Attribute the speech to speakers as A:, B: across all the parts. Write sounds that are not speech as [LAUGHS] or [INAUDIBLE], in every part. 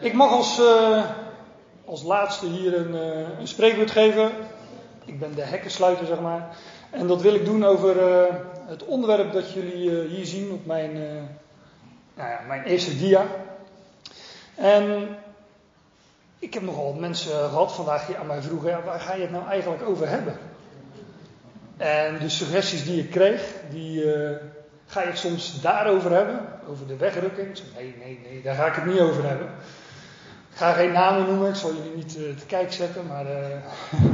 A: Ik mag als, uh, als laatste hier een, uh, een, spreekwoord geven. Ik ben de hekkensluiter, zeg maar. En dat wil ik doen over uh, het onderwerp dat jullie hier zien op mijn, nou ja, mijn eerste dia. En ik heb nogal wat mensen gehad vandaag die aan mij vroegen: waar ga je het nou eigenlijk over hebben? En de suggesties die ik kreeg, die ga je het soms daarover hebben, over de wegrukking. Nee, nee, nee, daar ga ik het niet over hebben. Ik ga geen namen noemen, ik zal jullie niet uh, te kijk zetten, maar. Uh,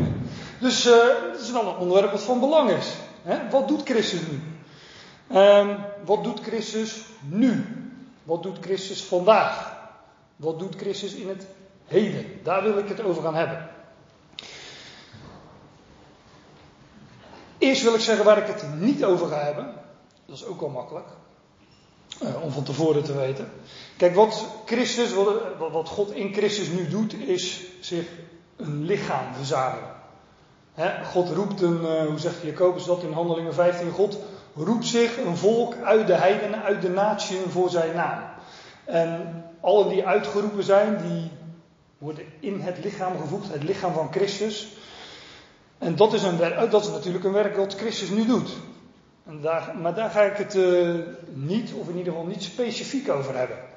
A: [LAUGHS] dus uh, het is wel een onderwerp wat van belang is. Hè? Wat doet Christus nu? Um, wat doet Christus nu? Wat doet Christus vandaag? Wat doet Christus in het heden? Daar wil ik het over gaan hebben. Eerst wil ik zeggen waar ik het niet over ga hebben. Dat is ook wel makkelijk. Om van tevoren te weten. Kijk, wat Christus, wat, God in Christus nu doet, is zich een lichaam verzamelen. God roept een, uh, hoe zegt Jacobus dat in Handelingen 15? God roept zich een volk uit de heidenen, uit de natie voor zijn naam. En allen die uitgeroepen zijn, die worden in het lichaam gevoegd, het lichaam van Christus. En dat is, een werk, dat is natuurlijk een werk wat Christus nu doet. En daar, maar daar ga ik het uh, niet, of in ieder geval niet specifiek over hebben.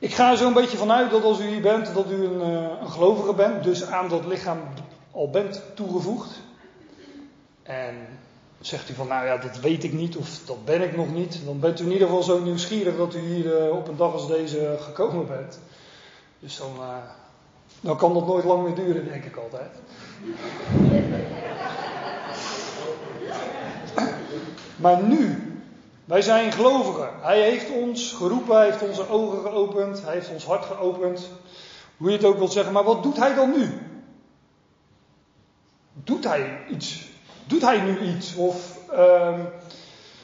A: Ik ga er zo'n beetje vanuit dat als u hier bent, dat u een, uh, een gelovige bent, dus aan dat lichaam al bent toegevoegd. En zegt u van, nou ja, dat weet ik niet of dat ben ik nog niet. Dan bent u in ieder geval zo nieuwsgierig dat u hier uh, op een dag als deze gekomen bent. Dus dan, dan kan dat nooit lang meer duren, denk ik altijd. Maar nu, wij zijn gelovigen. Hij heeft ons geroepen, hij heeft onze ogen geopend, hij heeft ons hart geopend. Hoe je het ook wilt zeggen, maar wat doet hij dan nu? Doet hij iets? Doet hij nu iets? Of uh,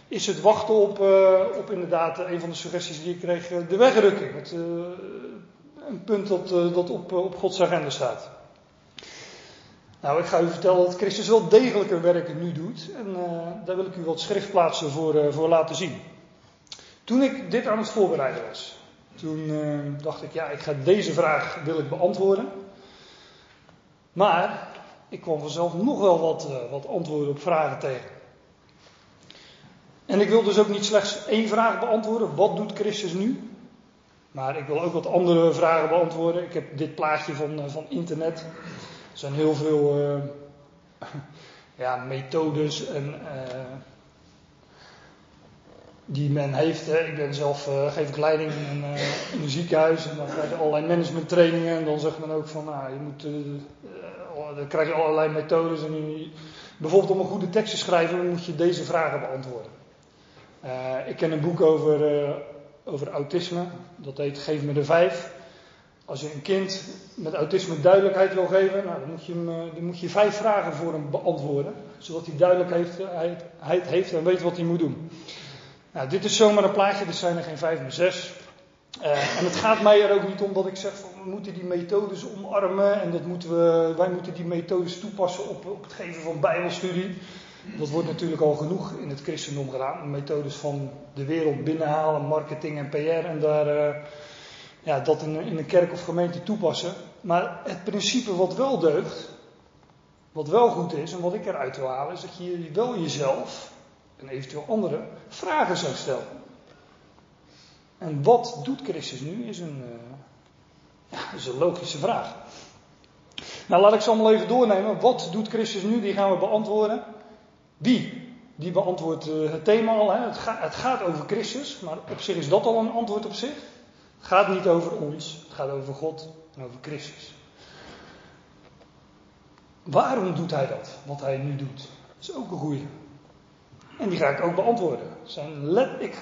A: is het wachten op, uh, op inderdaad een van de suggesties die ik kreeg, eh, de wegrukking? Het, uh, een punt dat, dat op, op Gods agenda staat. Nou, ik ga u vertellen dat Christus wel degelijk een werk nu doet. En uh, daar wil ik u wat schriftplaatsen voor, uh, voor laten zien. Toen ik dit aan het voorbereiden was, toen uh, dacht ik, ja, ik ga deze vraag wil ik beantwoorden. Maar ik kwam vanzelf nog wel wat, wat antwoorden op vragen tegen. En ik wil dus ook niet slechts één vraag beantwoorden, wat doet Christus nu? Maar ik wil ook wat andere vragen beantwoorden. Ik heb dit plaatje van, van internet. Er zijn heel veel uh, [LAUGHS] ja, methodes en, uh, die men heeft. Hè. Ik ben zelf, uh, geef ik leiding in, in, een ziekenhuis en dan krijg je allerlei managementtrainingen en dan zegt men ook van, nou, je moet, dan krijg je allerlei methodes en bijvoorbeeld om een goede tekst te schrijven moet je deze vragen beantwoorden. ik ken een boek over, over autisme, dat heet Geef me de vijf. Als je een kind met autisme duidelijkheid wil geven, nou, dan, moet je hem, eh, dan moet je vijf vragen voor hem beantwoorden. Zodat hij duidelijkheid heeft, heeft en weet wat hij moet doen. Nou, dit is zomaar een plaatje, dit zijn er geen vijf, maar zes. Uh, en het gaat mij er ook niet om dat ik zeg van we moeten die methodes omarmen en dat moeten we, wij moeten die methodes toepassen op, op het geven van bijbelstudie. Dat wordt natuurlijk al genoeg in het christendom gedaan. Methodes van de wereld binnenhalen, marketing en PR en daar... ja, dat in, in een kerk of gemeente toepassen. Maar het principe wat wel deugt, wat wel goed is en wat ik eruit wil halen, is dat je wel jezelf en eventueel anderen vragen zou stellen. En wat doet Christus nu, is een, uh, ja, is een logische vraag. Nou, laat ik ze allemaal even doornemen. Wat doet Christus nu? Die gaan we beantwoorden. Wie? Die beantwoordt uh, het thema al. Hè? Het, het gaat over Christus, maar op zich is dat al een antwoord op zich. Gaat niet over ons, het gaat over God en over Christus. Waarom doet hij dat, wat hij nu doet? Dat is ook een goede. En die ga ik ook beantwoorden. Zijn let, ik,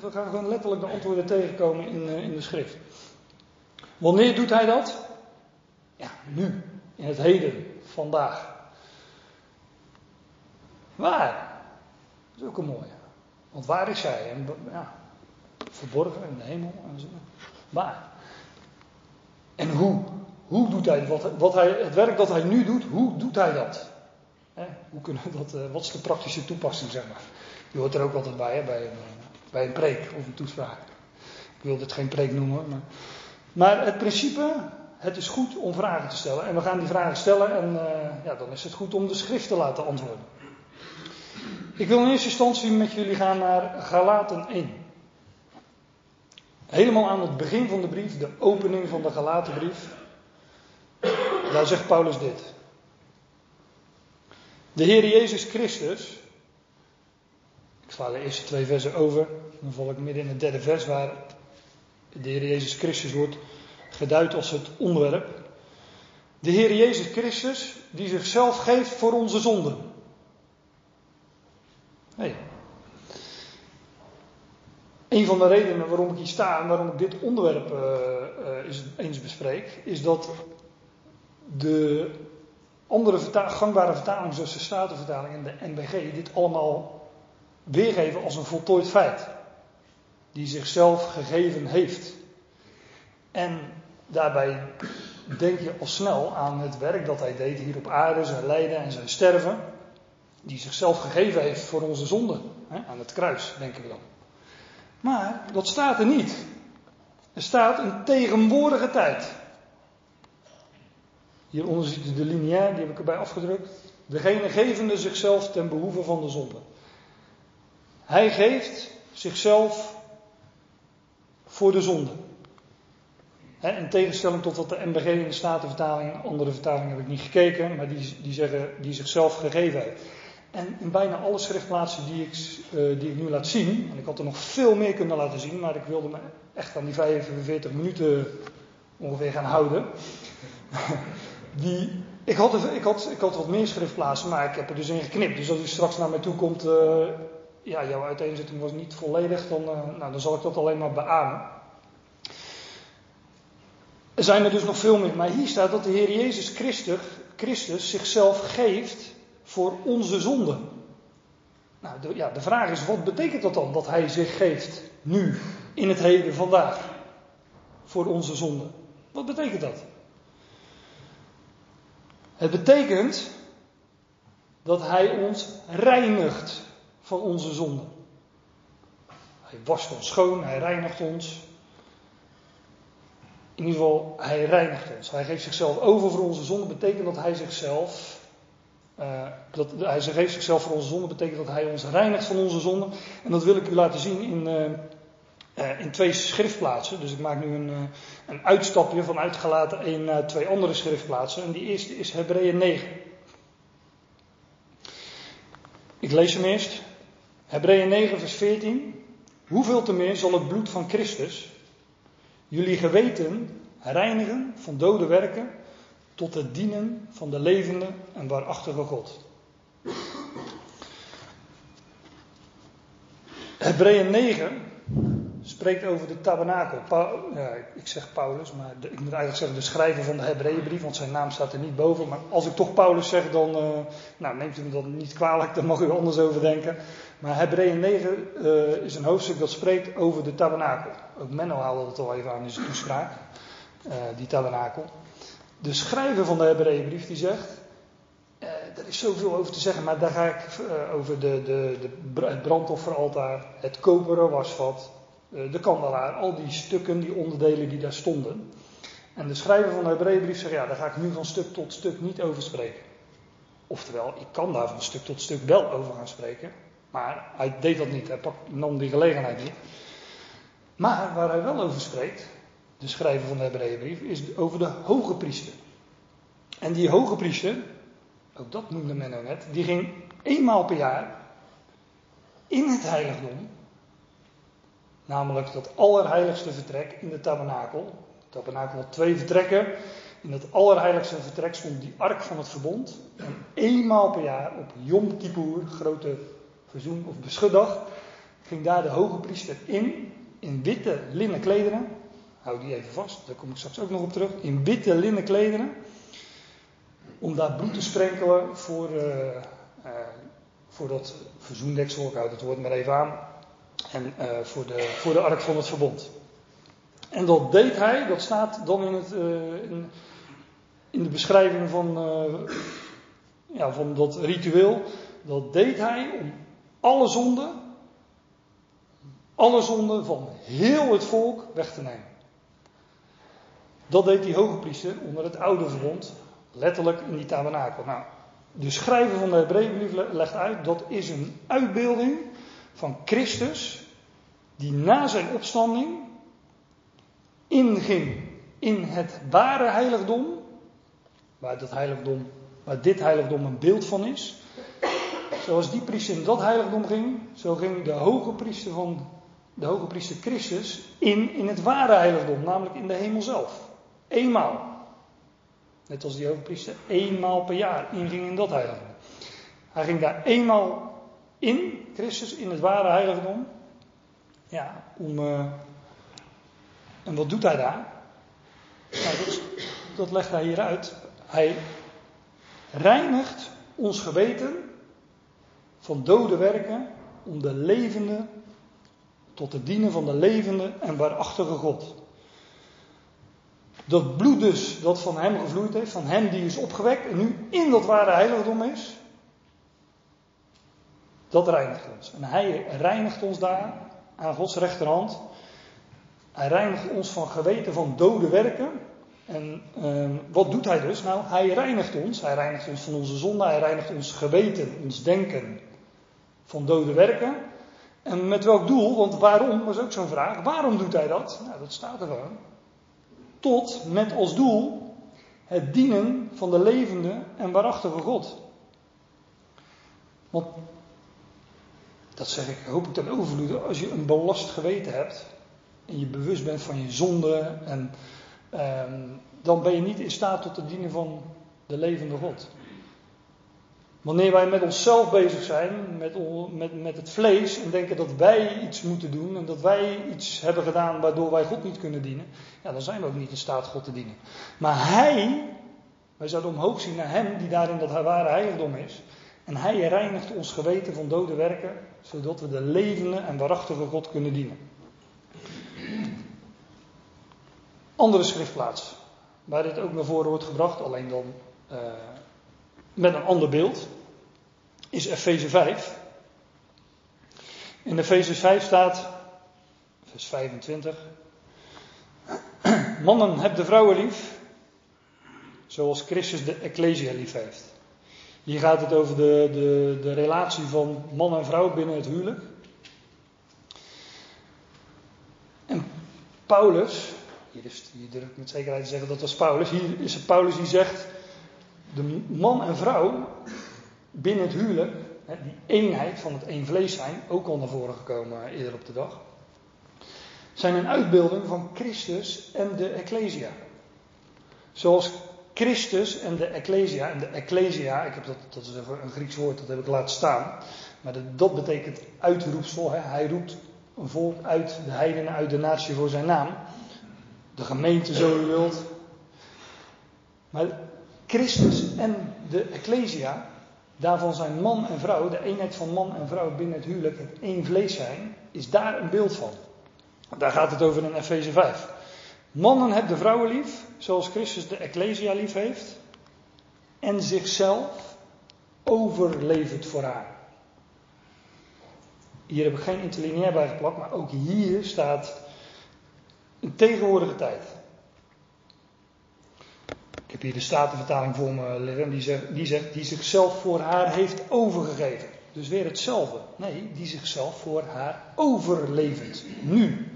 A: we gaan gewoon letterlijk de antwoorden tegenkomen in, eh, in de schrift. Wanneer doet hij dat? Ja, nu. In het heden. Vandaag. Waar? Dat is ook een mooie. Want waar is hij? En, ja, verborgen in de hemel. En zo. Waar? En hoe? Hoe doet hij wat, wat hij, het werk dat hij nu doet, hoe doet hij dat? hoe kunnen dat, uh, wat is de praktische toepassing, zeg maar? Je hoort er ook altijd bij, hè, bij, een, bij een preek of een toespraak. Ik wil dit geen preek noemen, maar Maar het principe, het is goed om vragen te stellen. En we gaan die vragen stellen en uh, ja, dan is het goed om de schrift te laten antwoorden. Ik wil in eerste instantie met jullie gaan naar Galaten 1. Helemaal aan het begin van de brief, de opening van de Galatenbrief. Daar zegt Paulus dit. De Heer Jezus Christus. Ik sla de eerste twee versen over. Dan val ik midden in het derde vers waar de Heer Jezus Christus wordt geduid als het onderwerp. De Heer Jezus Christus die zichzelf geeft voor onze zonden. Nee. Een van de redenen waarom ik hier sta en waarom ik dit onderwerp uh, uh, eens bespreek, is dat de andere gangbare vertalingen, zoals de Statenvertaling en de NBG, dit allemaal weergeven als een voltooid feit. Die zichzelf gegeven heeft. En daarbij denk je al snel aan het werk dat hij deed hier op aarde, zijn lijden en zijn sterven. Die zichzelf gegeven heeft voor onze zonden. Aan het kruis, denken we dan. Maar dat staat er niet. Er staat een tegenwoordige tijd. Hieronder ziet u de lineair, die heb ik erbij afgedrukt. Degene gevende zichzelf ten behoeve van de zonde. Hij geeft zichzelf voor de zonde. in tegenstelling tot wat de MBG in de Statenvertaling, andere vertalingen heb ik niet gekeken, maar die, die zeggen die zichzelf gegeven heeft. En in bijna alle schriftplaatsen die ik, uh, die ik nu laat zien, en ik had er nog veel meer kunnen laten zien, maar ik wilde me echt aan die 45 minuten ongeveer gaan houden. [LAUGHS] Die, ik, had, ik, had, ik had wat meer schriftplaatsen, maar ik heb er dus in geknipt. Dus als u straks naar mij toe komt, uh, ja, jouw uiteenzetting was niet volledig, dan, uh, nou, dan zal ik dat alleen maar beamen. Er zijn er dus nog veel meer, maar hier staat dat de Heer Jezus Christus, Christus zichzelf geeft voor onze zonden. Nou, de, ja, de vraag is, wat betekent dat dan, dat Hij zich geeft nu, in het heden, vandaag, voor onze zonden? Wat betekent dat? Het betekent dat Hij ons reinigt van onze zonden. Hij wast ons schoon, Hij reinigt ons. In ieder geval, Hij reinigt ons. Hij geeft zichzelf over voor onze zonden. Betekent dat Hij zichzelf. Uh, dat hij geeft zichzelf voor onze zonden, betekent dat hij ons reinigt van onze zonden. En dat wil ik u laten zien in, uh, uh, in twee schriftplaatsen. Dus ik maak nu een, een uitstapje van uitgelaten één naar twee andere schriftplaatsen. En die eerste is Hebreeën 9. Ik lees hem eerst. Hebreeën 9, vers 14. Hoeveel te meer zal het bloed van Christus jullie geweten reinigen van dode werken tot het dienen van de levende en waarachtige God. Hebreeën 9 spreekt over de tabernakel. ja, ik zeg Paulus, maar ik moet eigenlijk zeggen de schrijver van de Hebreeënbrief, want zijn naam staat er niet boven. Maar als ik toch Paulus zeg, dan uh, nou, neemt u me dat niet kwalijk, dan mag u anders over denken. Maar Hebreeën 9 uh, eh, is een hoofdstuk dat spreekt over de tabernakel. Ook Menno haalde het al even aan in zijn toespraak, uh, die tabernakel. De schrijver van de Hebreeënbrief die zegt, er is zoveel over te zeggen, maar daar ga ik over de, de, de, het brandofferaltaar, het koperen wasvat, eh, de kandelaar, al die stukken, die onderdelen die daar stonden. En de schrijver van de Hebreeënbrief zegt, ja, daar ga ik nu van stuk tot stuk niet over spreken. Oftewel, ik kan daar van stuk tot stuk wel over gaan spreken, maar hij deed dat niet, hij nam die gelegenheid niet. Maar waar hij wel over spreekt, de schrijver van de Hebreeënbrief, is over de hoge priester. En die hoge priester, ook dat noemde men nou net, die ging eenmaal per jaar in het heiligdom Namelijk dat allerheiligste vertrek in de tabernakel. De tabernakel had twee vertrekken. In het allerheiligste vertrek stond die ark van het verbond. En eenmaal per jaar op Yom Kippur, grote verzoen- of beschutdag, ging daar de hoge priester in, in witte linnen klederen. Hou die even vast, daar kom ik straks ook nog op terug. In witte linnen klederen. Om daar bloed te sprenkelen voor, uh, uh, voor dat verzoendeksel. Ik houd het woord maar even aan. En uh, voor, de, voor de ark van het verbond. En dat deed hij, dat staat dan in, het, in, in, de beschrijving van, ja, van dat ritueel. Dat deed hij om alle zonden, alle zonden van heel het volk weg te nemen. Dat deed die hoge priester onder het oude verbond, letterlijk in die tabernakel. Nou, de schrijver van de Hebreeënbrief legt uit dat is een uitbeelding van Christus die na zijn opstanding inging in het ware heiligdom, waar, dat heiligdom, waar dit heiligdom een beeld van is. Zoals die priester in dat heiligdom ging, zo ging de hoge priester van de hoge priester Christus in in het ware heiligdom, namelijk in de hemel zelf. Eenmaal. Net als die hoge priester eenmaal per jaar inging in dat heiligdom. Hij ging daar eenmaal in, Christus, in het ware heiligdom. Ja, om. Uh, en wat doet hij daar? Nou, dat, dat legt hij hier uit. Hij reinigt ons geweten van dode werken om de levende tot het dienen van de levende en waarachtige God. Dat bloed dus dat van hem gevloeid heeft, van hem die is opgewekt en nu in dat ware heiligdom is, dat reinigt ons. En hij reinigt ons daar aan Gods rechterhand. Hij reinigt ons van geweten van dode werken. En uh, wat doet hij dus? Nou, hij reinigt ons. Hij reinigt ons van onze zonde. Hij reinigt ons geweten, ons denken van dode werken. En met welk doel? Want waarom was ook zo'n vraag. Waarom doet hij dat? Nou, dat staat er gewoon. Tot met als doel het dienen van de levende en waarachtige God. Want, dat zeg ik, hoop ik ten overvloede, als je een belast geweten hebt en je bewust bent van je zonde, en, ehm, dan ben je niet in staat tot het dienen van de levende God. Wanneer wij met onszelf bezig zijn, met, met, met het vlees, en denken dat wij iets moeten doen en dat wij iets hebben gedaan waardoor wij God niet kunnen dienen, ja, dan zijn we ook niet in staat God te dienen. Maar Hij, wij zouden omhoog zien naar Hem die daarin dat ware heiligdom is, en Hij reinigt ons geweten van dode werken, zodat we de levende en waarachtige God kunnen dienen. Andere schriftplaats, waar dit ook naar voren wordt gebracht, alleen dan. Uh, met een ander beeld, is Efeze 5. In Efeze 5 staat, vers 25, mannen heb de vrouwen lief, zoals Christus de Ecclesia lief heeft. Hier gaat het over de, de, de relatie van man en vrouw binnen het huwelijk. En Paulus, hier, is, hier durf ik met zekerheid te zeggen dat was Paulus, hier is het Paulus die zegt, de man en vrouw binnen het huwelijk, die eenheid van het één vlees zijn, ook al naar voren gekomen eerder op de dag, zijn een uitbeelding van Christus en de Ecclesia. Zoals Christus en de Ecclesia, en de Ecclesia, ik heb dat, dat is een Grieks woord, dat heb ik laten staan, maar dat, dat betekent uitroepsel. Hè? Hij roept een volk uit de heidenen, uit de natie voor zijn naam. De gemeente, zo u wilt. Maar Christus en de Ecclesia, daarvan zijn man en vrouw, de eenheid van man en vrouw binnen het huwelijk, het één vlees zijn, is daar een beeld van. Daar gaat het over in Efeze 5. Mannen hebben de vrouwen lief, zoals Christus de Ecclesia lief heeft, en zichzelf overlevert voor haar. Hier heb ik geen interlineair bij geplakt, maar ook hier staat een tegenwoordige tijd. Ik heb hier de Statenvertaling voor me liggen. Die zegt, die zegt die zichzelf voor haar heeft overgegeven. Dus weer hetzelfde. Nee, die zichzelf voor haar overlevert. Nu.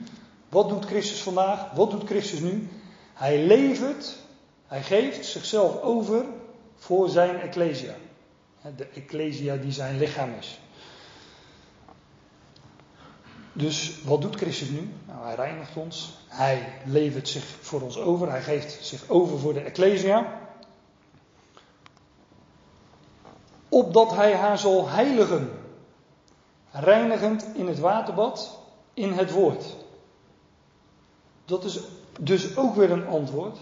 A: Wat doet Christus vandaag? Wat doet Christus nu? Hij levert, hij geeft zichzelf over voor zijn Ecclesia. De Ecclesia die zijn lichaam is. Dus wat doet Christus nu? Nou, hij reinigt ons. Hij levert zich voor ons over. Hij geeft zich over voor de Ecclesia. Opdat hij haar zal heiligen. Reinigend in het waterbad, in het woord. Dat is dus ook weer een antwoord.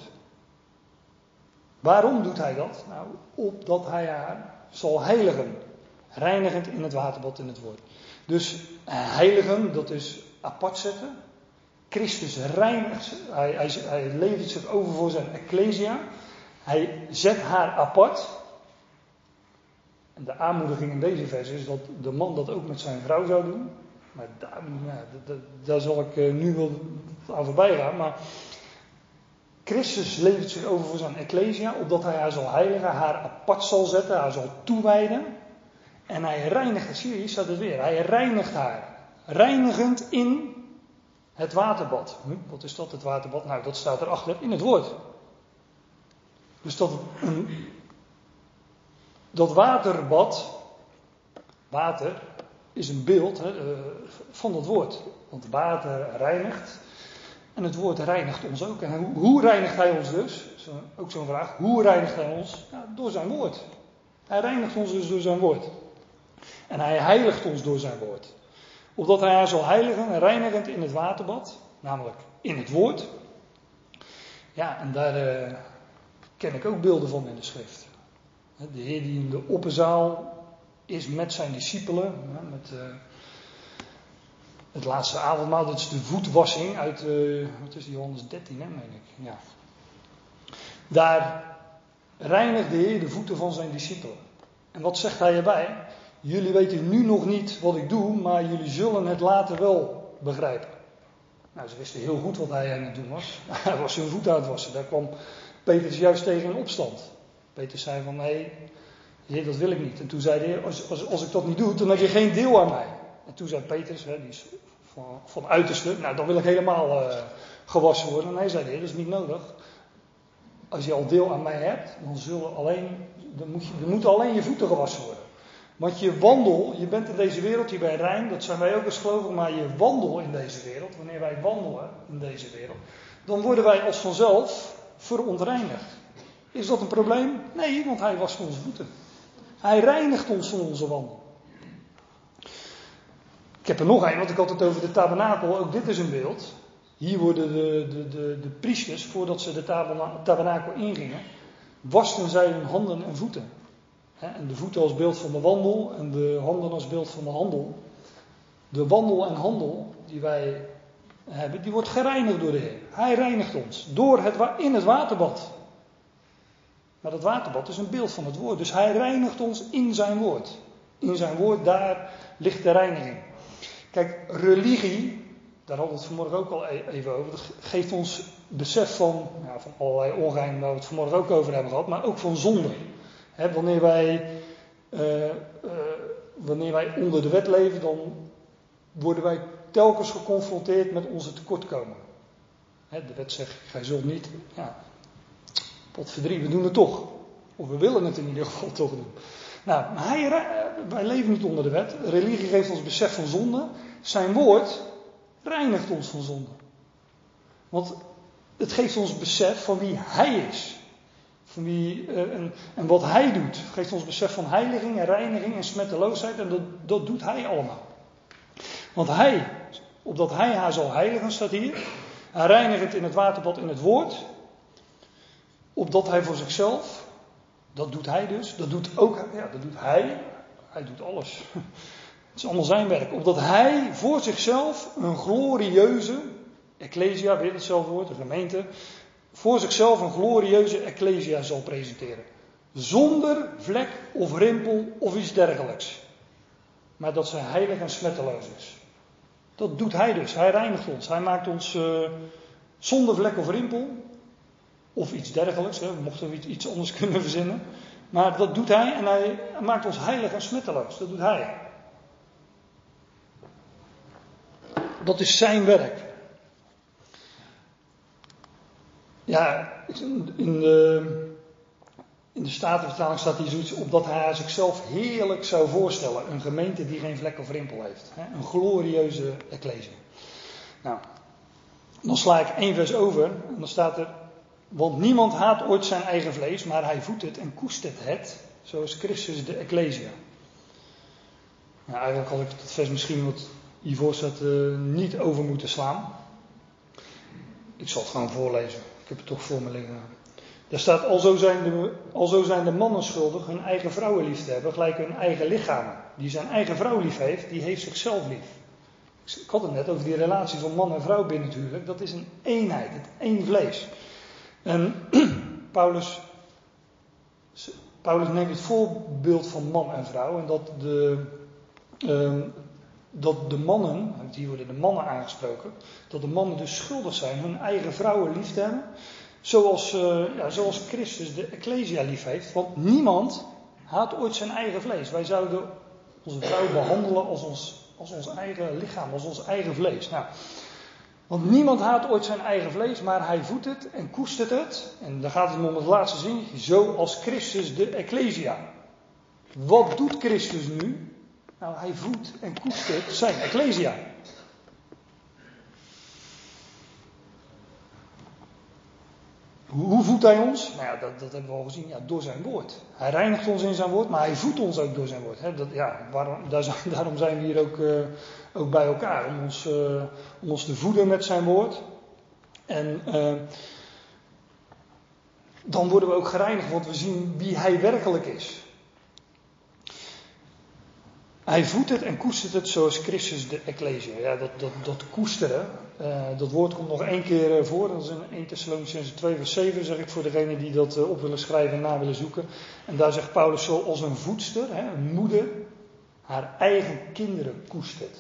A: Waarom doet hij dat? Nou, opdat hij haar zal heiligen. Reinigend in het waterbad, in het woord. Dus eh, heiligen, dat is apart zetten. Christus reinigt, hij, hij, levert zich over voor zijn ecclesia. Hij zet haar apart. En de aanmoediging in deze vers is dat de man dat ook met zijn vrouw zou doen. Maar daar, daar zal ik eh, nu wel aan voorbij gaan. Maar Christus levert zich over voor zijn Ecclesia, opdat hij haar zal heiligen, haar apart zal zetten, haar zal toewijden. En hij reinigt, zie je, staat het weer, hij reinigt haar. Reinigend in het waterbad. Hm, wat is dat, het waterbad? Nou, dat staat erachter in het woord. Dus dat, dat waterbad, water, is een beeld hè, eh, van dat woord. Want water reinigt. En het woord reinigt ons ook. En hoe, reinigt hij ons dus? Ook zo'n vraag. Hoe reinigt hij ons? Door zijn woord. Hij reinigt ons dus door zijn woord. En hij heiligt ons door zijn woord. Opdat hij haar zal heiligen, reinigend in het waterbad. Namelijk in het woord. Ja, en daar uh, ken ik ook beelden van in de schrift. De Heer die in de opperzaal is met zijn discipelen. Met, uh, het laatste avondmaal, dat is de voetwassing uit, uh, wat is die, Johannes 13, hè, meen ik. Ja. Daar reinigt de Heer de voeten van zijn discipelen. En wat zegt hij erbij? Jullie weten nu nog niet wat ik doe, maar jullie zullen het later wel begrijpen. Nou, ze wisten heel goed wat hij aan het doen was. [LAUGHS] Hij was zijn voet aan het wassen. Daar kwam Petrus juist tegen in opstand. Petrus zei van, nee, Heer, dat wil ik niet. En toen zei de als, als, als ik dat niet doe, dan heb je geen deel aan mij. En toen zei Petrus, hè, die is van, van uiterste, nou dan wil ik helemaal uh, gewassen worden. Nee, zei de Heer, dat is niet nodig. Als je al deel aan mij hebt, dan zullen alleen, dan moet je, dan moeten alleen je voeten gewassen worden. Want je wandel, je bent in deze wereld, je bent rein, dat zijn wij ook als gelovigen, maar je wandel in deze wereld, wanneer wij wandelen in deze wereld, dan worden wij als vanzelf verontreinigd. Is dat een probleem? Nee, want hij wast onze voeten. Hij reinigt ons van onze wandel. Ik heb er nog een, want ik had het over de tabernakel. Ook dit is een beeld. Hier worden de, de, de, de priesters, voordat ze de tabernakel ingingen, wasten zij hun handen en voeten. En de voeten als beeld van de wandel en de handen als beeld van de handel. De wandel en handel die wij hebben, die wordt gereinigd door de Heer. Hij reinigt ons door het, in het waterbad. Maar dat waterbad is een beeld van het woord. Dus hij reinigt ons in zijn woord. In zijn woord, daar ligt de reiniging. Kijk, religie, daar hadden we het vanmorgen ook al e- even over. Dat geeft ons besef van, van allerlei ongein waar we het vanmorgen ook over hebben gehad. Maar ook van zonde. Wanneer, wij, uh, uh, wanneer wij onder de wet leven, dan worden wij telkens geconfronteerd met onze tekortkomen. de wet zegt, gij zult niet. Ja, pot we doen het toch. Of we willen het in ieder geval toch doen. Nou, hij, wij leven niet onder de wet. Religie geeft ons besef van zonde. Zijn woord reinigt ons van zonde. Want het geeft ons besef van wie hij is. Van wie, uh, en, wat hij doet. Geeft ons besef van heiliging en reiniging en smetteloosheid. En dat, dat doet hij allemaal. Want hij, opdat hij haar zal heiligen, staat hier. Hij reinigt het in het waterbad in het woord. Opdat hij voor zichzelf, dat doet hij dus, dat doet ook, ja, dat doet hij. Hij doet alles. Het is allemaal zijn werk. Opdat hij voor zichzelf een glorieuze, ecclesia, weer hetzelfde woord, de gemeente, voor zichzelf een glorieuze ecclesia zal presenteren. Zonder vlek of rimpel of iets dergelijks. Maar dat ze heilig en smetteloos is. Dat doet hij dus. Hij reinigt ons. Hij maakt ons uh, zonder vlek of rimpel. Of iets dergelijks. Hè. Mochten we iets anders [LAUGHS] kunnen verzinnen. Maar dat doet hij en hij maakt ons heilig en smetteloos. Dat doet hij. Dat is zijn werk. Ja, in de, in de Statenvertaling staat hier zoiets op dat hij zichzelf heerlijk zou voorstellen. Een gemeente die geen vlek of rimpel heeft. Een glorieuze ecclesie. Nou, dan sla ik één vers over en dan staat er. Want niemand haat ooit zijn eigen vlees, maar hij voedt het en koestert het, zoals Christus de Ecclesia. Nou, eigenlijk had ik het vers misschien wat hiervoor staat uh, niet over moeten slaan. Ik zal het gewoon voorlezen. Heb het toch voor me liggen. Daar staat, alzo zijn, de, zijn de mannen schuldig hun eigen vrouwen lief te hebben, gelijk hun eigen lichaam. Die zijn eigen vrouw lief heeft, die heeft zichzelf lief. Ik had het net over die relatie van man en vrouw binnen het huwelijk. Dat is een eenheid, het één vlees. En [CLEARS THROAT] Paulus, Paulus neemt het voorbeeld van man en vrouw. En dat de, uh, dat de mannen, hier worden de mannen aangesproken, dat de mannen dus schuldig zijn hun eigen vrouwen lief te hebben Zoals, ja, zoals Christus de Ecclesia lief heeft. Want niemand haat ooit zijn eigen vlees. Wij zouden onze vrouw behandelen als ons, als ons eigen lichaam, als ons eigen vlees. Nou, want niemand haat ooit zijn eigen vlees, maar hij voedt het en koestert het. En dan gaat het om het laatste zin, zoals Christus de Ecclesia. Wat doet Christus nu? Nou, hij voedt en koestert zijn Ecclesia. Hoe voedt hij ons? Nou ja, dat, dat hebben we al gezien. Ja, door zijn woord. Hij reinigt ons in zijn woord, maar hij voedt ons ook door zijn woord. dat, ja, waarom, [LAUGHS] daarom zijn we hier ook, uh, ook bij elkaar. Om ons, uh, om ons te voeden met zijn woord. En uh, dan worden we ook gereinigd, want we zien wie hij werkelijk is. Hij voedt het en koestert het zoals Christus de Ecclesia. Ja, dat, dat, dat koesteren, uh, dat woord komt nog één keer uh, voor. Dat is in 1 Thessalonians 2 vers 7, zeg ik voor degenen die dat uh, op willen schrijven en na willen zoeken. En daar zegt Paulus zo als een voedster, hè, een moeder, haar eigen kinderen koestert.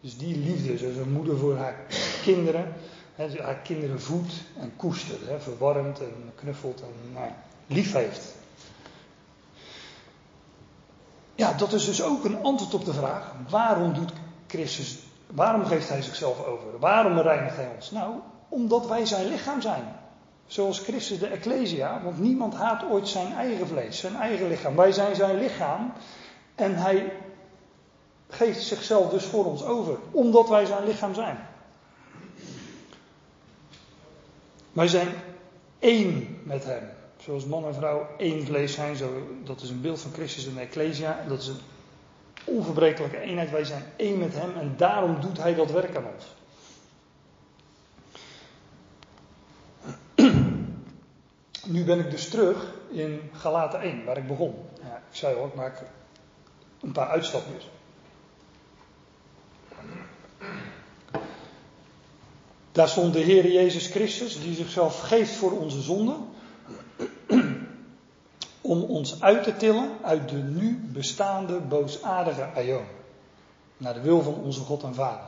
A: Dus die liefde, zoals een moeder voor haar kinderen, hè, haar kinderen voedt en koestert. Hè, verwarmt en knuffelt en nou, lief heeft. Ja, dat is dus ook een antwoord op de vraag: waarom doet Christus, waarom geeft hij zichzelf over? Waarom reinigt hij ons? Nou, omdat wij zijn lichaam zijn. Zoals Christus de Ecclesia, want niemand haat ooit zijn eigen vlees, zijn eigen lichaam. Wij zijn zijn lichaam en hij geeft zichzelf dus voor ons over, omdat wij zijn lichaam zijn. Wij zijn één met hem. Zoals man en vrouw één vlees zijn, zo, dat is een beeld van Christus en de Ecclesia. Dat is een onverbrekelijke eenheid. Wij zijn één met Hem en daarom doet Hij dat werk aan ons. [CLEARS THROAT] Nu ben ik dus terug in Galaten 1, waar ik begon. Ja, ik zei al, ik maak een paar uitstapjes. Daar stond de Heer Jezus Christus, die zichzelf geeft voor onze zonden om ons uit te tillen uit de nu bestaande boosaardige aion. Naar de wil van onze God en Vader.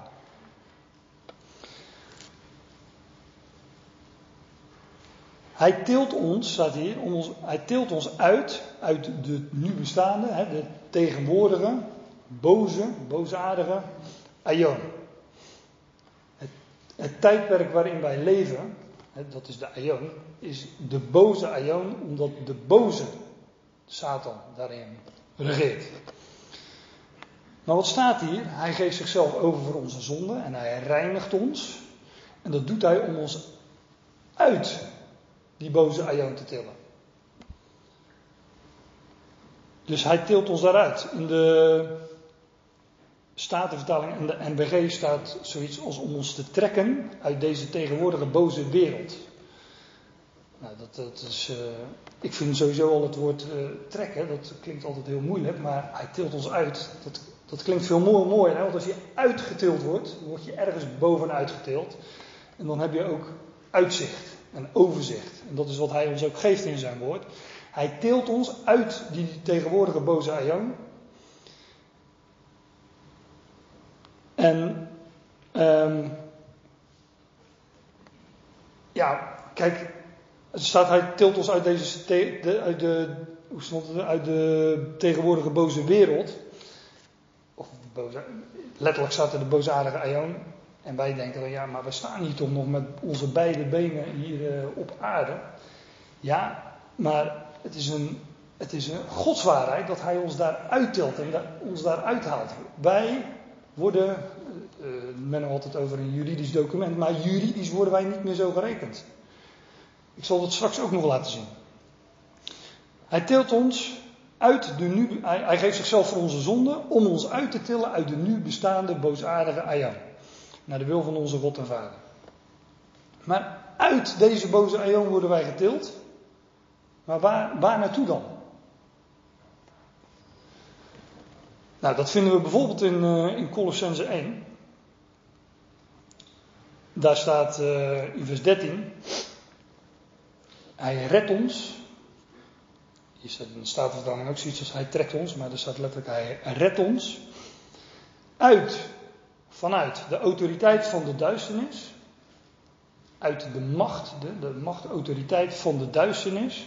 A: Hij tilt ons, staat hier, om ons, hij tilt ons uit, uit de nu bestaande, hè, de tegenwoordige, boze, boosaardige aion. Het, het tijdperk waarin wij leven, hè, dat is de aion, is de boze aion, omdat de boze Satan daarin regeert. Maar wat staat hier? Hij geeft zichzelf over voor onze zonden en hij reinigt ons. En dat doet hij om ons uit die boze aion te tillen. Dus hij tilt ons daaruit. In de Statenvertaling en de NBG staat zoiets als om ons te trekken uit deze tegenwoordige boze wereld. Nou, dat, dat is, uh, ik vind sowieso al het woord uh, trekken, dat klinkt altijd heel moeilijk, maar hij tilt ons uit. Dat, dat klinkt veel mooier, hè? want als je uitgetild wordt, word je ergens bovenuit getild. En dan heb je ook uitzicht en overzicht. En dat is wat hij ons ook geeft in zijn woord. Hij tilt ons uit die tegenwoordige boze aion. En um, ja, kijk, staat, hij tilt ons uit, deze, de, uit, de, hoe stond het, uit de tegenwoordige boze wereld. Of boze, letterlijk staat er de boosaardige aion. En wij denken, ja, maar we staan hier toch nog met onze beide benen hier uh, op aarde. Ja, maar het is een, het is een godswaarheid dat hij ons daar uittilt en ons daar uithaalt. Wij worden, uh, men had het over een juridisch document, maar juridisch worden wij niet meer zo gerekend. Ik zal dat straks ook nog laten zien. Hij tilt ons uit de nu, hij, geeft zichzelf voor onze zonde om ons uit te tillen uit de nu bestaande boosaardige aion. Naar de wil van onze God en Vader. Maar uit deze boze aion worden wij getild. Maar waar, waar naartoe dan? Nou, dat vinden we bijvoorbeeld in, uh, in Colossense 1. Daar staat uh, in vers 13. Hij redt ons. Hier staat de Statenvertaling ook zoiets als hij trekt ons, maar er staat letterlijk hij redt ons. Uit, vanuit de autoriteit van de duisternis. uit de macht, de, de macht, autoriteit van de duisternis.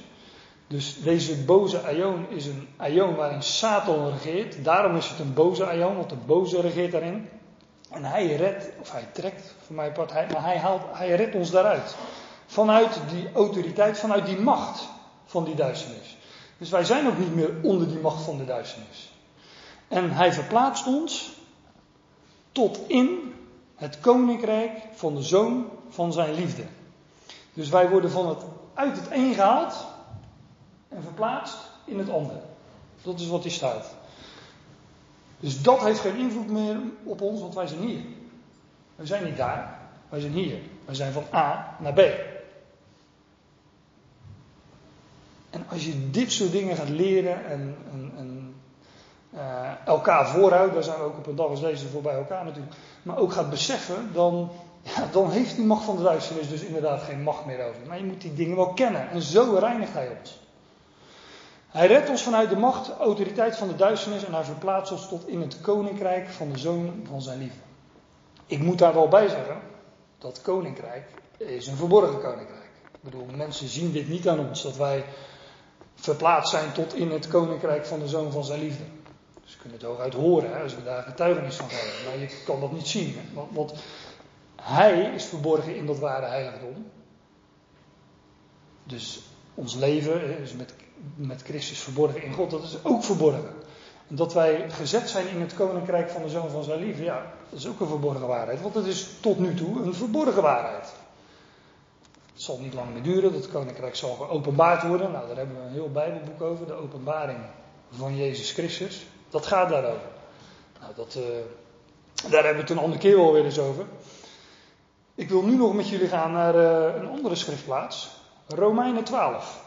A: Dus deze boze aion is een aion waarin Satan regeert. Daarom is het een boze aion, want de boze regeert daarin. En hij redt, of hij trekt voor mij part, hij, maar hij, haalt, hij redt ons daaruit. Vanuit die autoriteit, vanuit die macht van die duisternis. Dus wij zijn ook niet meer onder die macht van de duisternis. En hij verplaatst ons tot in het koninkrijk van de zoon van zijn liefde. Dus wij worden van het, uit het een gehaald en verplaatst in het ander. Dat is wat hier staat. Dus dat heeft geen invloed meer op ons, want wij zijn hier. We zijn niet daar, wij zijn hier. Wij zijn van A naar B. En als je dit soort dingen gaat leren en, uh, elkaar voorhoudt, daar zijn we ook op een dag als deze voor bij elkaar natuurlijk, maar ook gaat beseffen, dan, ja, dan heeft die macht van de duisternis dus inderdaad geen macht meer over. Maar je moet die dingen wel kennen en zo reinigt hij ons. Hij redt ons vanuit de macht, autoriteit van de duisternis en hij verplaatst ons tot in het koninkrijk van de zoon van zijn liefde. Ik moet daar wel bij zeggen, dat koninkrijk is een verborgen koninkrijk. Ik bedoel, mensen zien dit niet aan ons, dat wij verplaatst zijn tot in het koninkrijk van de zoon van zijn liefde. Dus je kunt het hooguit horen hè, als we daar getuigenis van geven. Maar je kan dat niet zien. Want, want hij is verborgen in dat ware heiligdom. Dus ons leven is met, met Christus verborgen in God. Dat is ook verborgen. En dat wij gezet zijn in het koninkrijk van de zoon van zijn liefde. Ja, dat is ook een verborgen waarheid. Want het is tot nu toe een verborgen waarheid. Het zal niet lang meer duren, dat koninkrijk zal geopenbaard worden. Nou, daar hebben we een heel Bijbelboek over, de openbaring van Jezus Christus. Dat gaat daarover. Nou, dat, uh, daar hebben we het een andere keer wel weer eens over. Ik wil nu nog met jullie gaan naar uh, een andere schriftplaats, Romeinen 12.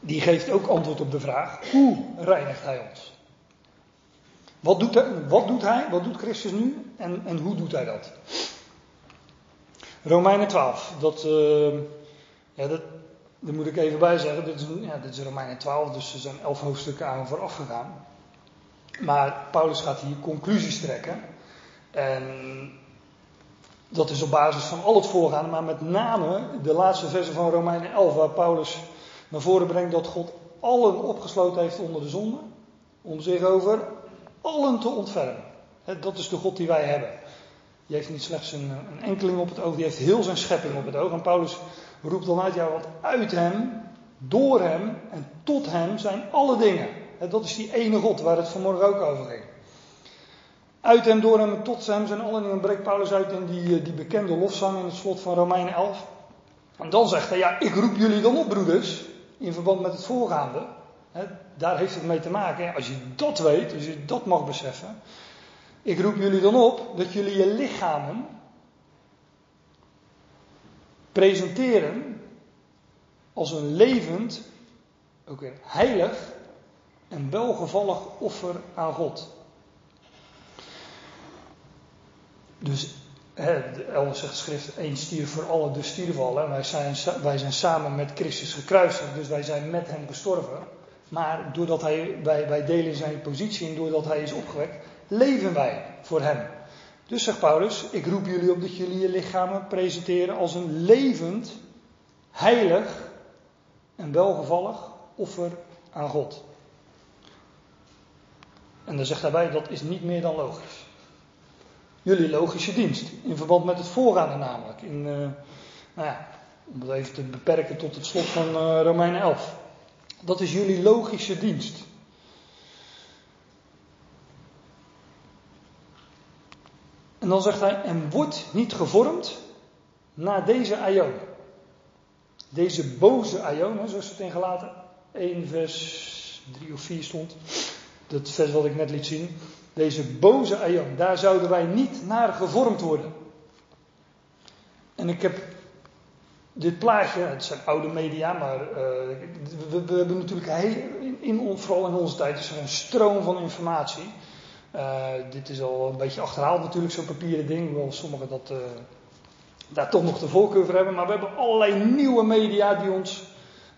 A: Die geeft ook antwoord op de vraag: hoe reinigt hij ons? Wat doet, hij, wat doet hij? Wat doet Christus nu? En, en hoe doet hij dat? Romeinen 12. Dat, uh, ja, dat, daar moet ik even bij zeggen. Dit is, ja, dit is Romeinen 12, dus er zijn elf hoofdstukken aan vooraf gegaan. Maar Paulus gaat hier conclusies trekken. En dat is op basis van al het voorgaande, maar met name de laatste versen van Romeinen 11, waar Paulus naar voren brengt dat God allen opgesloten heeft onder de zonde. Om zich over allen te ontfermen. Dat is de God die wij hebben. Die heeft niet slechts een, enkeling op het oog, die heeft heel zijn schepping op het oog. En Paulus roept dan uit, ja, want uit hem, door hem en tot hem zijn alle dingen. Dat is die ene God waar het vanmorgen ook over ging. Uit hem, door hem en tot hem zijn alle dingen. breekt Paulus uit in die, die bekende lofzang in het slot van Romeinen 11. En dan zegt hij, ja, ik roep jullie dan op, broeders, in verband met het voorgaande daar heeft het mee te maken. Als je dat weet, als je dat mag beseffen. Ik roep jullie dan op dat jullie je lichamen presenteren als een levend, ook weer heilig en welgevallig offer aan God. Dus elders zegt schrift, één stier voor allen, dus allen. Wij zijn, wij zijn samen met Christus gekruisigd, dus wij zijn met hem gestorven. Maar doordat hij, wij, delen zijn positie en doordat hij is opgewekt, leven wij voor hem. Dus zegt Paulus, ik roep jullie op dat jullie je lichamen presenteren als een levend, heilig en welgevallig offer aan God. En dan zegt hij bij, dat is niet meer dan logisch. Jullie logische dienst, in verband met het voorgaande namelijk. In, uh, nou ja, om het even te beperken tot het slot van uh, Romeinen 11. Dat is jullie logische dienst. En dan zegt hij, en wordt niet gevormd naar deze aion. Deze boze aion, zoals het in gelaten 1 vers 3 of 4 stond. Dat vers wat ik net liet zien. Deze boze aion, daar zouden wij niet naar gevormd worden. En ik heb dit plaatje, het zijn oude media, maar uh, we, hebben natuurlijk heel, in, vooral in onze tijd is er een stroom van informatie. Uh, dit is al een beetje achterhaald natuurlijk, zo'n papieren ding, hoewel sommigen dat, uh, daar toch nog de voorkeur voor hebben. Maar we hebben allerlei nieuwe media die ons,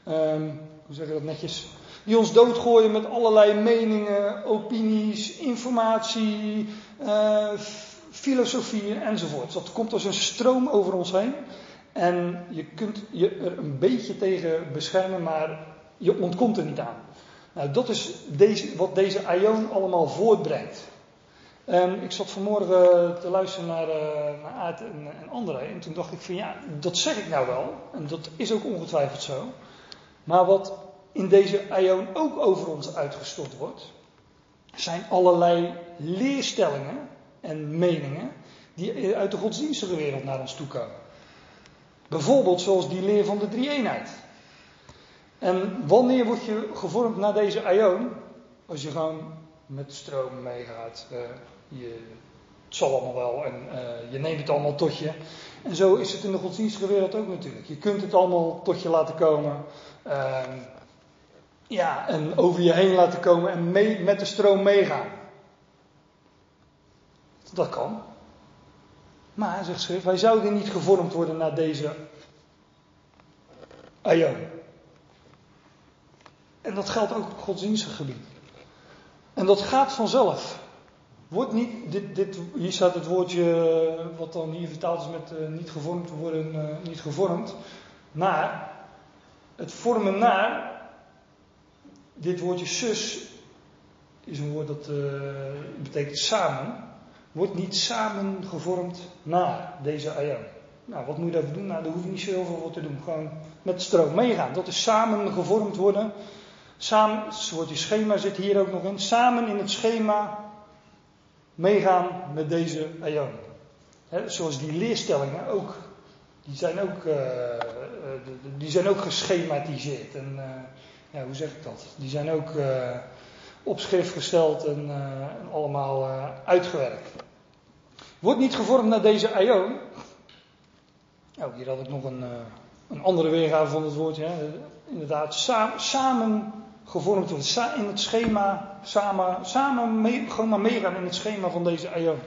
A: um, hoe zeg dat netjes, die ons doodgooien met allerlei meningen, opinies, informatie, filosofieën enzovoort. Dat komt als een stroom over ons heen. En je kunt je er een beetje tegen beschermen, maar je ontkomt er niet aan. Nou, dat is deze, wat deze Ion allemaal voortbrengt. En ik zat vanmorgen te luisteren naar, uh, naar Aad en, en André. En toen dacht ik van ja, dat zeg ik nou wel. En dat is ook ongetwijfeld zo. Maar wat in deze Ion ook over ons uitgestort wordt, zijn allerlei leerstellingen en meningen die uit de godsdienstige wereld naar ons toe komen. Bijvoorbeeld zoals die leer van de drie-eenheid. En wanneer word je gevormd naar deze Ion? Als je gewoon met de stroom meegaat. Uh, je, het zal allemaal wel en uh, je neemt het allemaal tot je. En zo is het in de godsdienstige wereld ook natuurlijk. Je kunt het allemaal tot je laten komen. Uh, ja, en over je heen laten komen en mee, met de stroom meegaan. Dat kan. Maar, zegt schrift, wij zouden niet gevormd worden naar deze aion. En dat geldt ook op godsdienstig gebied. En dat gaat vanzelf. Wordt niet, dit, dit, hier staat het woordje, wat dan hier vertaald is met uh, niet gevormd worden, uh, niet gevormd. Naar, het vormen naar, dit woordje zus is een woord dat uh, betekent samen. Wordt niet samen gevormd naar deze ayam. Nou, wat moet je daarvoor doen? Nou, daar hoef je niet zo heel veel voor te doen. Gewoon met stroom meegaan. Dat is samen gevormd worden. Samen, het woordje schema zit hier ook nog in. Samen in het schema meegaan met deze ayam. zoals die leerstellingen ook. Die zijn ook, uh, die zijn ook geschematiseerd. En, uh, ja, hoe zeg ik dat? Die zijn ook uh, op schrift gesteld en, en allemaal uitgewerkt. Wordt niet gevormd naar deze aion. Oh, hier had ik nog een, een andere weergave van het woord. Inderdaad, sa samen gevormd in het schema, samen, samen mee, gewoon maar meegaan in het schema van deze aion.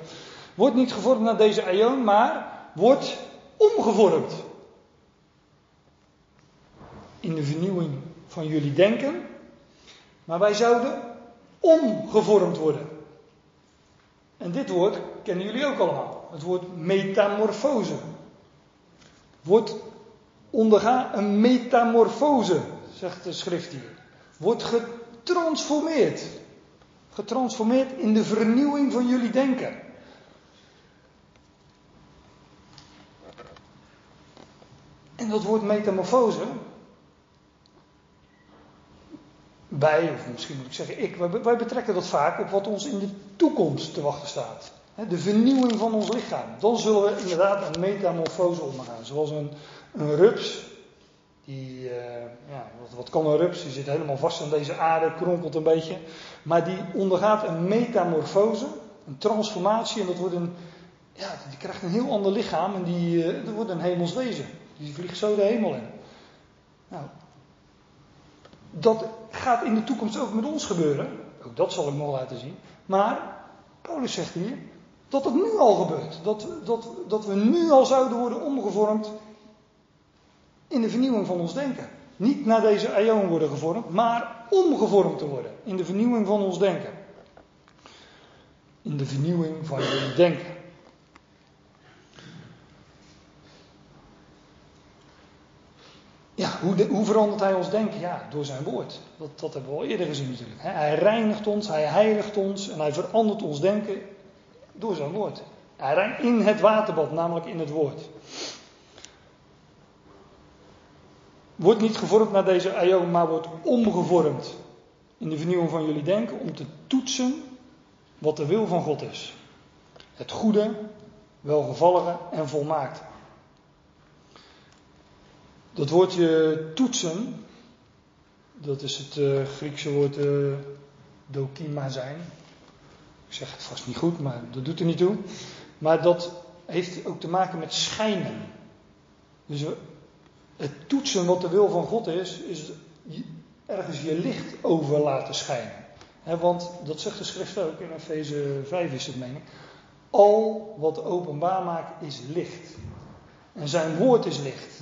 A: Wordt niet gevormd naar deze aion, maar wordt omgevormd. In de vernieuwing van jullie denken. Maar wij zouden omgevormd worden. En dit woord kennen jullie ook allemaal. Het woord metamorfose. Wordt ondergaan een metamorfose, zegt de schrift hier. Wordt getransformeerd. Getransformeerd in de vernieuwing van jullie denken. En dat woord metamorfose, wij, of misschien moet ik zeggen ik, wij, betrekken dat vaak op wat ons in de toekomst te wachten staat. De vernieuwing van ons lichaam. Dan zullen we inderdaad een metamorfose ondergaan. Zoals een, een rups. Die, uh, ja, wat, wat, kan een rups? Die zit helemaal vast aan deze aarde, kronkelt een beetje. Maar die ondergaat een metamorfose, een transformatie. En dat wordt een, ja, die krijgt een heel ander lichaam. En die, uh, dat wordt een hemelswezen. Die vliegt zo de hemel in. Nou, dat gaat in de toekomst ook met ons gebeuren. Ook dat zal ik nog laten zien. Maar Paulus zegt hier dat het nu al gebeurt. Dat, dat, dat we nu al zouden worden omgevormd in de vernieuwing van ons denken. Niet naar deze aion worden gevormd, maar omgevormd te worden in de vernieuwing van ons denken. In de vernieuwing van je denken. Ja, hoe, hoe, verandert hij ons denken? Ja, door zijn woord. Dat, dat hebben we al eerder gezien natuurlijk. Hij reinigt ons, hij heiligt ons en hij verandert ons denken door zijn woord. Hij in het waterbad, namelijk in het woord. Wordt niet gevormd naar deze aion, maar wordt omgevormd in de vernieuwing van jullie denken om te toetsen wat de wil van God is. Het goede, welgevallige en volmaakte. Dat woordje toetsen, dat is het uh, Griekse woord uh, dokima zijn. Ik zeg het vast niet goed, maar dat doet er niet toe. Maar dat heeft ook te maken met schijnen. Dus het toetsen wat de wil van God is, is ergens je licht over laten schijnen. want dat zegt de schrift ook, in Efeze 5 is het meen ik. Al wat openbaar maakt is licht. En zijn woord is licht.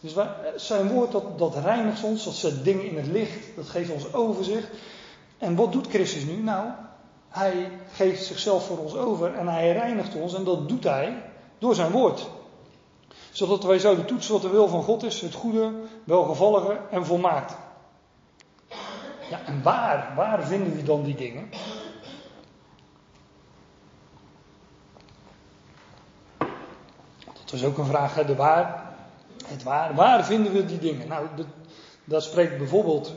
A: Dus zijn woord dat, dat reinigt ons, dat zet dingen in het licht, dat geeft ons overzicht. En wat doet Christus nu? Nou, Hij geeft zichzelf voor ons over en hij reinigt ons en dat doet hij door zijn woord. Zodat wij zouden toetsen wat de wil van God is, het goede, welgevallige en volmaakt. Ja, en waar, waar vinden we dan die dingen? Dat was ook een vraag, hè, de waar, het waar. Waar vinden we die dingen? Nou, dat, daar spreekt bijvoorbeeld,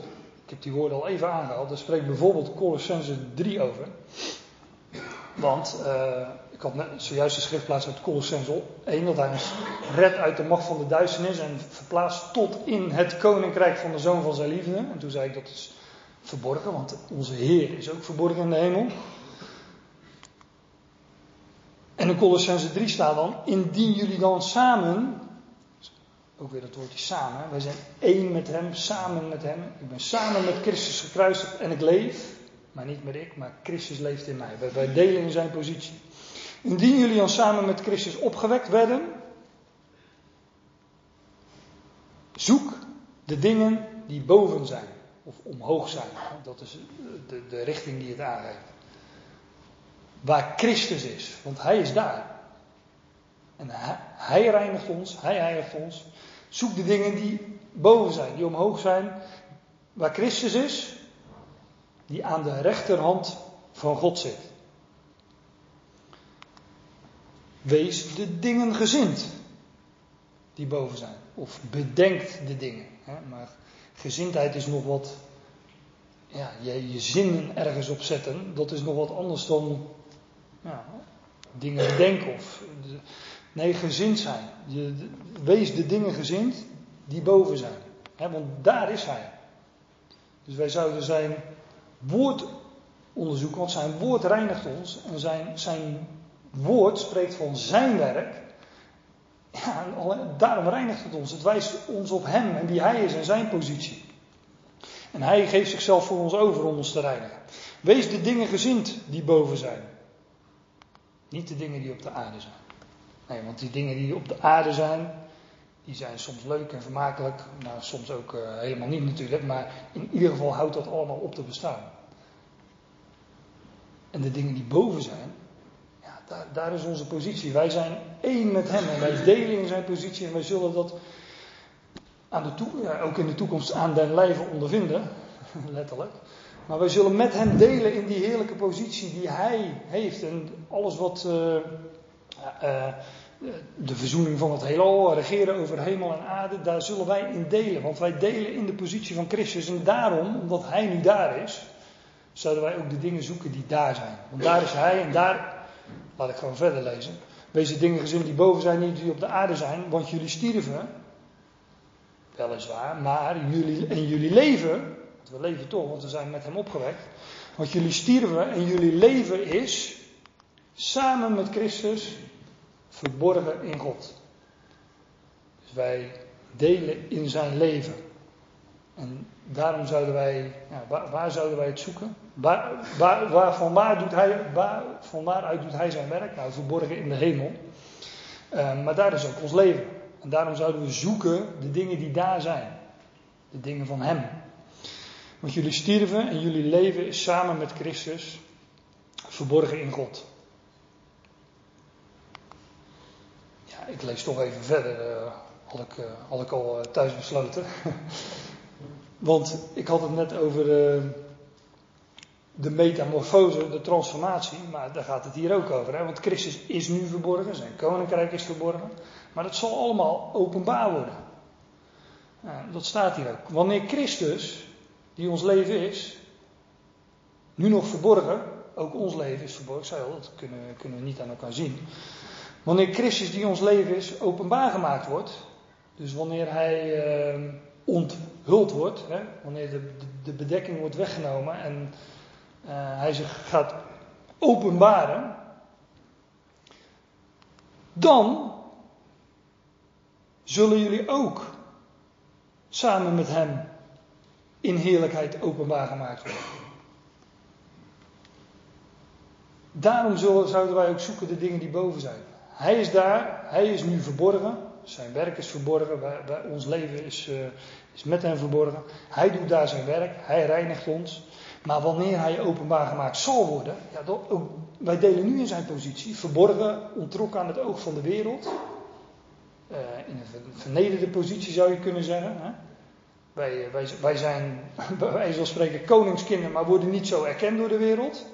A: ik heb die woorden al even aangehaald, daar spreekt bijvoorbeeld Colossense 3 over. Want uh, ik had net, zojuist de schriftplaats uit Colossense 1, dat hij ons redt uit de macht van de duisternis en verplaatst tot in het koninkrijk van de zoon van zijn liefde. En toen zei ik dat is verborgen, want onze Heer is ook verborgen in de hemel. En in Colossense 3 staat dan, indien jullie dan samen, ook weer dat woordje samen, wij zijn één met Hem, samen met Hem. Ik ben samen met Christus gekruisigd en ik leef, maar niet meer ik, maar Christus leeft in mij. Wij, delen in zijn positie. Indien jullie dan samen met Christus opgewekt werden, zoek de dingen die boven zijn of omhoog zijn. Dat is de, de richting die het aangeeft. Waar Christus is, want Hij is daar. En hij, hij reinigt ons, Hij heiligt ons. Zoek de dingen die boven zijn, die omhoog zijn. Waar Christus is, die aan de rechterhand van God zit. Wees de dingen gezind die boven zijn. Of bedenkt de dingen. Hè? Maar gezindheid is nog wat. Ja, je, je zinnen ergens op zetten. Dat is nog wat anders dan ja, dingen bedenken. Of, nee, gezind zijn. Je, wees de dingen gezind die boven zijn. Hè? Want daar is hij. Dus wij zouden zijn woord onderzoeken. Want zijn woord reinigt ons. En zijn, zijn woord spreekt van zijn werk. Daarom reinigt het ons. Het wijst ons op hem en wie hij is en zijn positie. En hij geeft zichzelf voor ons over om ons te reinigen. Wees de dingen gezind die boven zijn. Niet de dingen die op de aarde zijn. Nee, want die dingen die op de aarde zijn, die zijn soms leuk en vermakelijk. Nou, soms ook uh, helemaal niet natuurlijk. Maar in ieder geval houdt dat allemaal op te bestaan. En de dingen die boven zijn, daar, daar, is onze positie. Wij zijn één met Hem en wij delen in Zijn positie en wij zullen dat aan de toe, ja, ook in de toekomst aan den lijve ondervinden, [LAUGHS] letterlijk. Maar wij zullen met Hem delen in die heerlijke positie die Hij heeft en alles wat uh, uh, de verzoening van het heelal, regeren over hemel en aarde, daar zullen wij in delen. Want wij delen in de positie van Christus en daarom, omdat Hij nu daar is, zouden wij ook de dingen zoeken die daar zijn. Want daar is Hij en daar Laat ik gewoon verder lezen. Wees dingen gezin die boven zijn, niet die op de aarde zijn, want jullie stierven. Weliswaar, maar jullie, en jullie leven, want we leven toch, want we zijn met hem opgewekt. Want jullie stierven en jullie leven is samen met Christus verborgen in God. Dus wij delen in zijn leven. En daarom zouden wij, ja, waar, waar, zouden wij het zoeken? Waar, waar, waar, doet hij, van waaruit doet hij zijn werk? Nou, verborgen in de hemel. Uh, maar daar is ook ons leven. En daarom zouden we zoeken de dingen die daar zijn. De dingen van hem. Want jullie stierven en jullie leven is samen met Christus verborgen in God. Ik lees toch even verder. Had, ik, uh, had ik al thuis besloten. [LAUGHS] Want ik had het net over de, eh, metamorfose, de transformatie, maar daar gaat het hier ook over. Hè? Want Christus is nu verborgen, zijn koninkrijk is verborgen, maar dat zal allemaal openbaar worden. dat staat hier ook. Wanneer Christus, die ons leven is, nu nog verborgen, ook ons leven is verborgen, al, dat kunnen, kunnen we niet aan elkaar zien. Wanneer Christus, die ons leven is, openbaar gemaakt wordt, dus wanneer hij. Uh, onthuld wordt, hè, wanneer de, de, bedekking wordt weggenomen en uh, hij zich gaat openbaren, dan zullen jullie ook samen met hem in heerlijkheid openbaar gemaakt worden. Daarom zouden wij ook zoeken de dingen die boven zijn. Hij is daar, hij is nu verborgen. Zijn werk is verborgen, wij, ons leven is, uh, is met hem verborgen. Hij doet daar zijn werk, hij reinigt ons. Maar wanneer hij openbaar gemaakt zal worden, ja, ook, wij delen nu in zijn positie, verborgen, ontrokken aan het oog van de wereld. Uh, in een vernederde positie zou je kunnen zeggen. Hè? Wij, wij, wij zijn [LAUGHS] bij wijze van spreken koningskinderen, maar worden niet zo erkend door de wereld.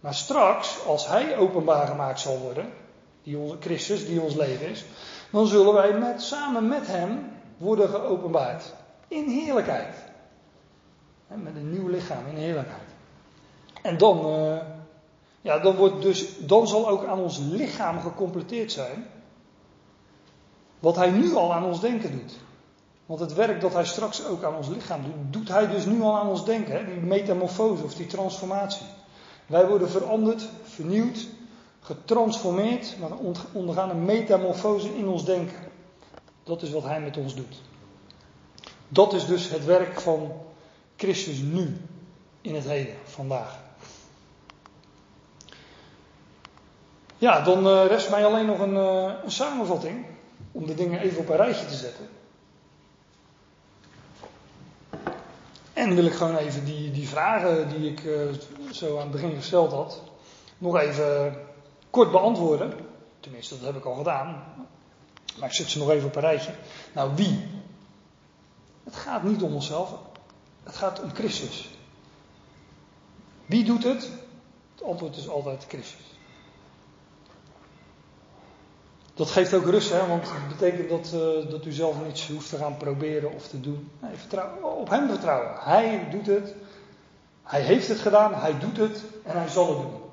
A: Maar straks, als hij openbaar gemaakt zal worden, die onze Christus, die ons leven is, dan zullen wij met, samen met hem worden geopenbaard. In heerlijkheid. Met een nieuw lichaam in heerlijkheid. En dan, uh, ja, dan, wordt dus, dan zal ook aan ons lichaam gecompleteerd zijn. Wat hij nu al aan ons denken doet. Want het werk dat hij straks ook aan ons lichaam doet, doet hij dus nu al aan ons denken. Hè? Die metamorfose of die transformatie. Wij worden veranderd, vernieuwd, getransformeerd, maar ondergaan een metamorfose in ons denken. Dat is wat hij met ons doet. Dat is dus het werk van Christus nu, in het heden, vandaag. Ja, dan uh, rest mij alleen nog een, uh, een samenvatting om de dingen even op een rijtje te zetten. En wil ik gewoon even die, die vragen die ik uh, zo aan het begin gesteld had, nog even kort beantwoorden. Tenminste, dat heb ik al gedaan. Maar ik zet ze nog even op een rijtje. Nou, wie? Het gaat niet om onszelf. Het gaat om Christus. Wie doet het? Het antwoord is altijd Christus. Dat geeft ook rust, hè, want het betekent dat, uh, dat u zelf niets hoeft te gaan proberen of te doen. Nee, vertrouw, op hem vertrouwen. Hij doet het. Hij heeft het gedaan, hij doet het en hij zal het doen.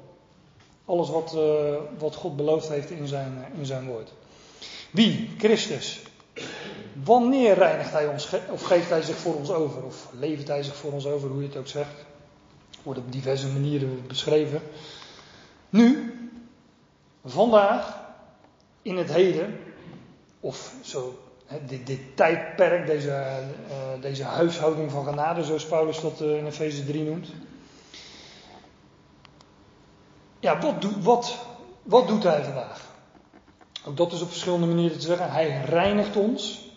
A: Alles wat, uh, wat God beloofd heeft in zijn, in zijn woord. Wie? Christus. Wanneer reinigt hij ons, of geeft hij zich voor ons over, of levert hij zich voor ons over, hoe je het ook zegt. Wordt op diverse manieren beschreven. Nu, vandaag, in het heden, of zo, dit, dit tijdperk, deze, uh, deze huishouding van genade, zoals Paulus dat in Efeze 3 noemt. Ja, wat, doet, wat, wat doet hij vandaag? Ook dat is op verschillende manieren te zeggen. Hij reinigt ons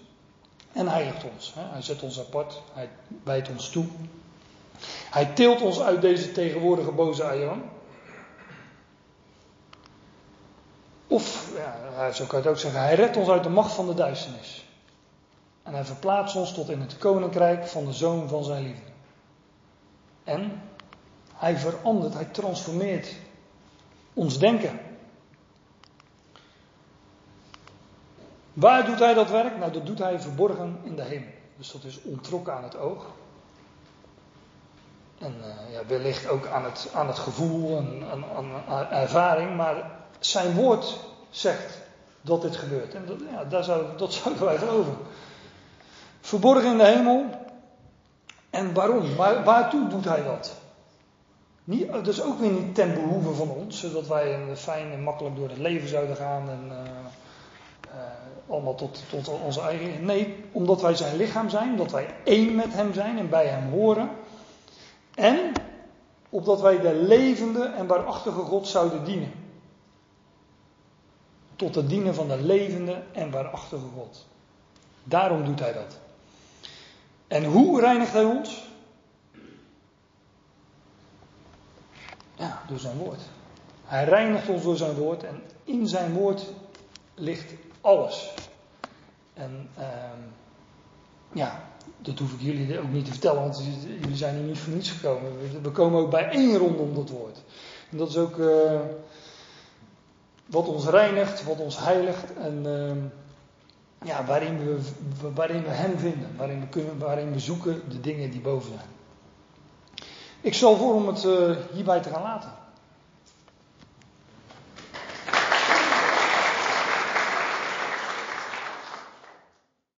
A: en heiligt ons. Hij zet ons apart, hij wijdt ons toe. Hij tilt ons uit deze tegenwoordige boze aion. Of, ja, zo kan je het ook zeggen, hij redt ons uit de macht van de duisternis. En hij verplaatst ons tot in het koninkrijk van de zoon van zijn liefde. En hij verandert, hij transformeert ons denken. Waar doet hij dat werk? Nou, dat doet hij verborgen in de hemel. Dus dat is ontrokken aan het oog. En uh, ja, wellicht ook aan het, aan het gevoel en aan, aan, ervaring. Maar zijn woord zegt dat dit gebeurt. En dat, ja, daar zouden [LAUGHS] wij geloven. Verborgen in de hemel. En waarom? Waar, waartoe doet hij dat? Niet, dat is ook weer niet ten behoeve van ons, zodat wij fijn en makkelijk door het leven zouden gaan en uh, uh, allemaal tot, tot onze eigen. Nee, omdat wij zijn lichaam zijn, omdat wij één met hem zijn en bij hem horen. En opdat wij de levende en waarachtige God zouden dienen. Tot het dienen van de levende en waarachtige God. Daarom doet hij dat. En hoe reinigt hij ons? Ja, door zijn woord. Hij reinigt ons door zijn woord en in zijn woord ligt alles. En uh, ja, dat hoef ik jullie ook niet te vertellen, want jullie zijn hier niet voor niets gekomen. We komen ook bij één rondom dat woord. En dat is ook uh, wat ons reinigt, wat ons heiligt en uh, ja, waarin, we, waarin we Hem vinden, waarin we, kunnen, waarin we zoeken de dingen die boven zijn. Ik stel voor om het uh, hierbij te gaan laten.